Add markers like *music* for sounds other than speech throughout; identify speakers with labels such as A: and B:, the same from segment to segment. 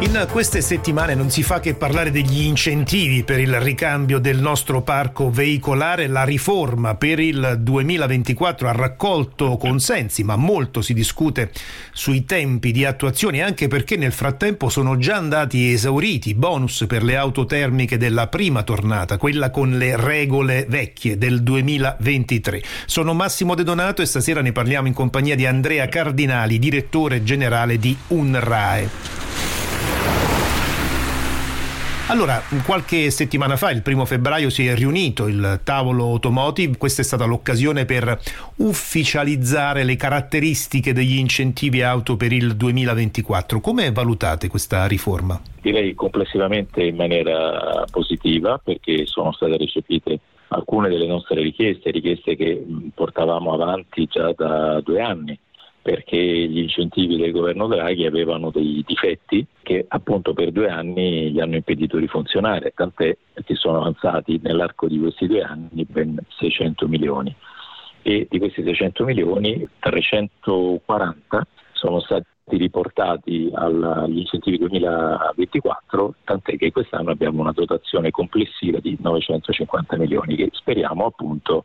A: In queste settimane non si fa che parlare degli incentivi per il ricambio del nostro parco veicolare. La riforma per il 2024 ha raccolto consensi, ma molto si discute sui tempi di attuazione, anche perché nel frattempo sono già andati esauriti i bonus per le auto termiche della prima tornata, quella con le regole vecchie del 2023. Sono Massimo De Donato e stasera ne parliamo in compagnia di Andrea Cardinali, direttore generale di UNRAE. Allora, qualche settimana fa, il primo febbraio, si è riunito il tavolo automotive. Questa è stata l'occasione per ufficializzare le caratteristiche degli incentivi auto per il 2024. Come valutate questa riforma?
B: Direi complessivamente in maniera positiva perché sono state recepite alcune delle nostre richieste, richieste che portavamo avanti già da due anni perché gli incentivi del governo Draghi avevano dei difetti che appunto per due anni gli hanno impedito di funzionare, tant'è che sono avanzati nell'arco di questi due anni ben 600 milioni. E di questi 600 milioni 340 sono stati riportati agli incentivi 2024, tant'è che quest'anno abbiamo una dotazione complessiva di 950 milioni che speriamo appunto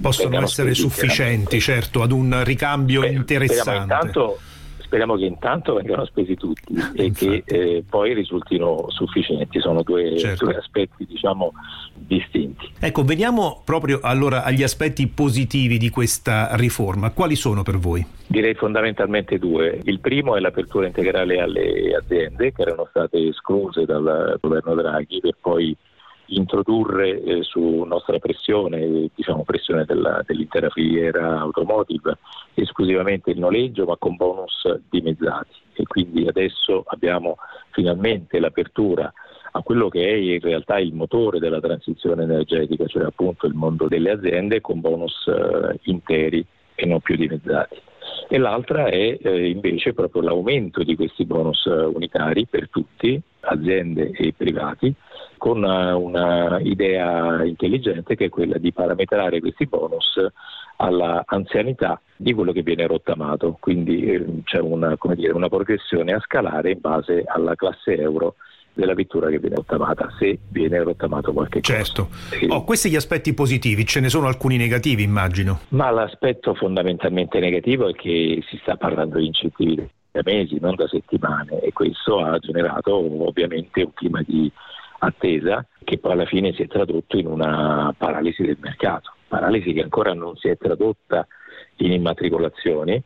A: possono essere sufficienti, certo, ad un ricambio Beh, interessante.
B: Intanto, speriamo che intanto vengano spesi tutti e che eh, poi risultino sufficienti. Sono due, certo. due aspetti, diciamo, distinti.
A: Ecco, veniamo proprio allora agli aspetti positivi di questa riforma. Quali sono per voi?
B: Direi fondamentalmente due. Il primo è l'apertura integrale alle aziende che erano state escluse dal governo Draghi per poi introdurre eh, su nostra pressione, diciamo pressione della, dell'intera filiera automotive, esclusivamente il noleggio ma con bonus dimezzati e quindi adesso abbiamo finalmente l'apertura a quello che è in realtà il motore della transizione energetica, cioè appunto il mondo delle aziende con bonus eh, interi e non più dimezzati. E l'altra è eh, invece proprio l'aumento di questi bonus eh, unitari per tutti, aziende e privati, con una, una idea intelligente che è quella di parametrare questi bonus alla anzianità di quello che viene rottamato, quindi eh, c'è una, dire, una progressione a scalare in base alla classe euro della vettura che viene rottamata, se viene rottamato qualche
A: certo. cosa. Certo. Oh, questi gli aspetti positivi, ce ne sono alcuni negativi immagino.
B: Ma l'aspetto fondamentalmente negativo è che si sta parlando di incentivi da mesi, non da settimane e questo ha generato ovviamente un clima di attesa che poi alla fine si è tradotto in una paralisi del mercato, paralisi che ancora non si è tradotta in immatricolazioni,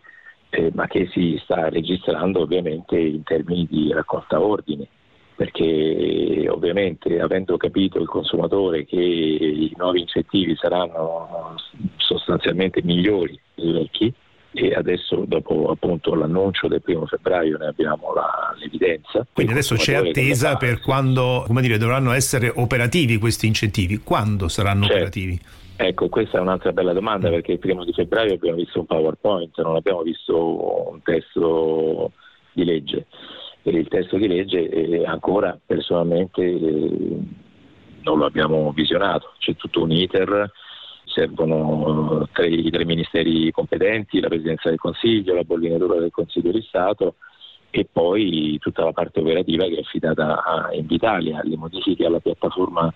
B: eh, ma che si sta registrando ovviamente in termini di raccolta ordini, perché ovviamente avendo capito il consumatore che i nuovi incentivi saranno sostanzialmente migliori dei vecchi, e adesso dopo appunto l'annuncio del primo febbraio ne abbiamo la, l'evidenza.
A: Quindi adesso c'è attesa per quando come dire, dovranno essere operativi questi incentivi, quando saranno certo. operativi?
B: Ecco, questa è un'altra bella domanda mm. perché il primo di febbraio abbiamo visto un PowerPoint, non abbiamo visto un testo di legge. E il testo di legge eh, ancora personalmente eh, non lo abbiamo visionato, c'è tutto un iter servono tre, i tre ministeri competenti, la Presidenza del Consiglio, la bollinatura del Consiglio di Stato e poi tutta la parte operativa che è affidata a Invitalia. Le modifiche alla piattaforma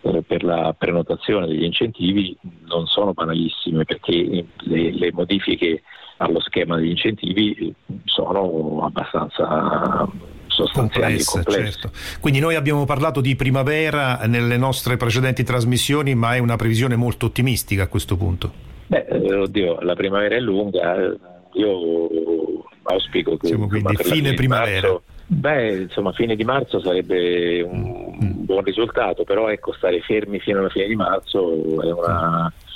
B: per, per la prenotazione degli incentivi non sono banalissime perché le, le modifiche allo schema degli incentivi sono abbastanza sostanziali
A: Certo. Quindi noi abbiamo parlato di primavera nelle nostre precedenti trasmissioni, ma è una previsione molto ottimistica a questo punto.
B: Beh, eh, oddio, la primavera è lunga, io auspico che...
A: Siamo quindi fine primavera. Marzo,
B: beh, insomma, fine di marzo sarebbe un mm. buon risultato, però ecco, stare fermi fino alla fine di marzo è una... Mm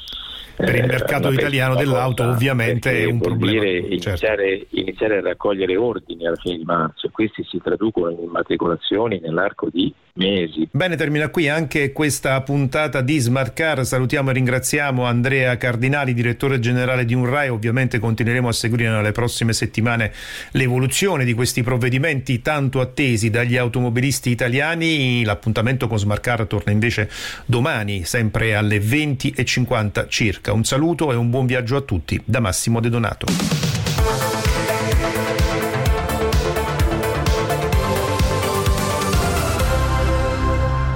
A: per il mercato *laughs* eh, italiano dell'auto ovviamente è un problema.
B: Dire, iniziare, certo. iniziare, a raccogliere ordini alla fine di marzo questi si traducono in immatricolazioni nell'arco di mesi.
A: Bene, termina qui anche questa puntata di Smart Car. Salutiamo e ringraziamo Andrea Cardinali, direttore generale di UNRAI. Ovviamente continueremo a seguire nelle prossime settimane l'evoluzione di questi provvedimenti tanto attesi dagli automobilisti italiani. L'appuntamento con Smart Car torna invece domani, sempre alle 20.50 circa. Un saluto e un buon viaggio a tutti da Massimo De Donato.